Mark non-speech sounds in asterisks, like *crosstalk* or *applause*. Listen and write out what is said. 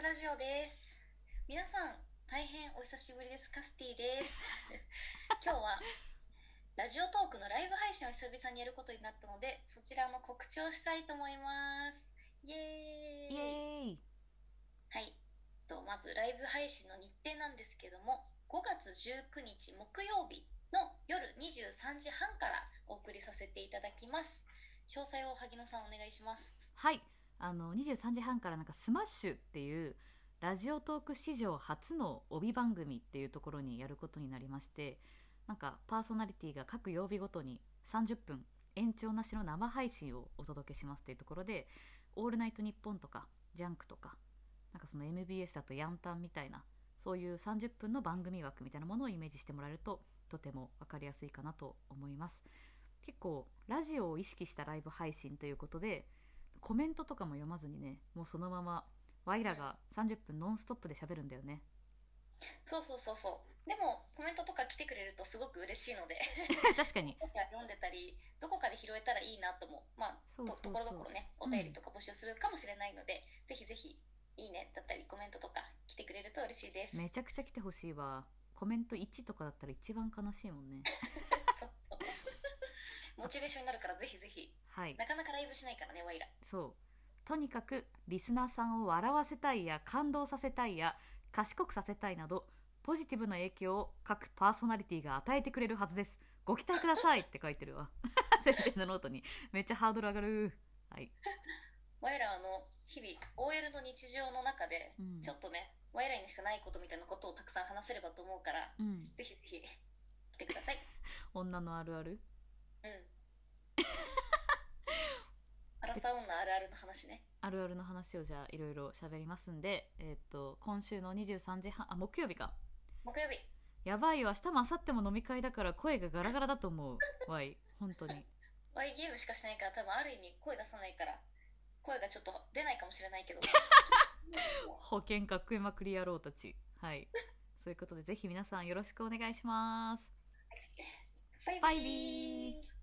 スラジオです。皆さん大変お久しぶりです。カスティです。*laughs* 今日はラジオトークのライブ配信を久々にやることになったのでそちらの告知をしたいと思います。イエーイ。イエーイ。はい。とまずライブ配信の日程なんですけども5月19日木曜日の夜23時半からお送りさせていただきます。詳細を萩野さんお願いします。はいあの23時半からなんかスマッシュっていうラジオトーク史上初の帯番組っていうところにやることになりましてなんかパーソナリティが各曜日ごとに30分延長なしの生配信をお届けしますっていうところで「オールナイトニッポン」とか「ジャンク」とかなんかその MBS だとヤンタンみたいなそういう30分の番組枠みたいなものをイメージしてもらえるととても分かりやすいかなと思います。結構ラジオを意識したライブ配信ということでコメントとかも読まずにねもうそのままワイらが30分ノンストップで喋るんだよね。そうそうそうそう。でもコメントとか来てくれるとすごく嬉しいので。*laughs* 確かに。読んでたりどこかで拾えたらいいなともまあとところどころねお便りとか募集するかもしれないので、ぜひぜひいいねだったりコメントとか来てくれると嬉しいです、めちゃくちゃ来てほしいわ。コメント1とかだったら一番悲しいもんね *laughs* モチベーションになるからぜひぜひ。はい。なかなかライブしないからねワイらそう。とにかくリスナーさんを笑わせたいや感動させたいや賢くさせたいなどポジティブな影響を各パーソナリティが与えてくれるはずです。ご期待くださいって書いてるわ。*laughs* 宣伝のノートに。めっちゃハードル上がる。はい。ワイらあの日々 OL の日常の中で、うん。ちょっとねワイらにしかないことみたいなことをたくさん話せればと思うから、うん。ぜひぜひ来てください。*laughs* 女のあるあるうんアラサー女あるあるの話ね。あるあるの話をじゃあいろいろ喋りますんで、えーっと今週の23時半あ木曜日か。木曜日。やばいよ明日も明後日も飲み会だから声がガラガラだと思うわい。本当に。ワイゲームしかしないから多分ある意味声出さないから声がちょっと出ないかもしれないけど。*laughs* 保険かっこいいまくり野郎たち。はい。そういうことでぜひ皆さんよろしくお願いします。バイバイビー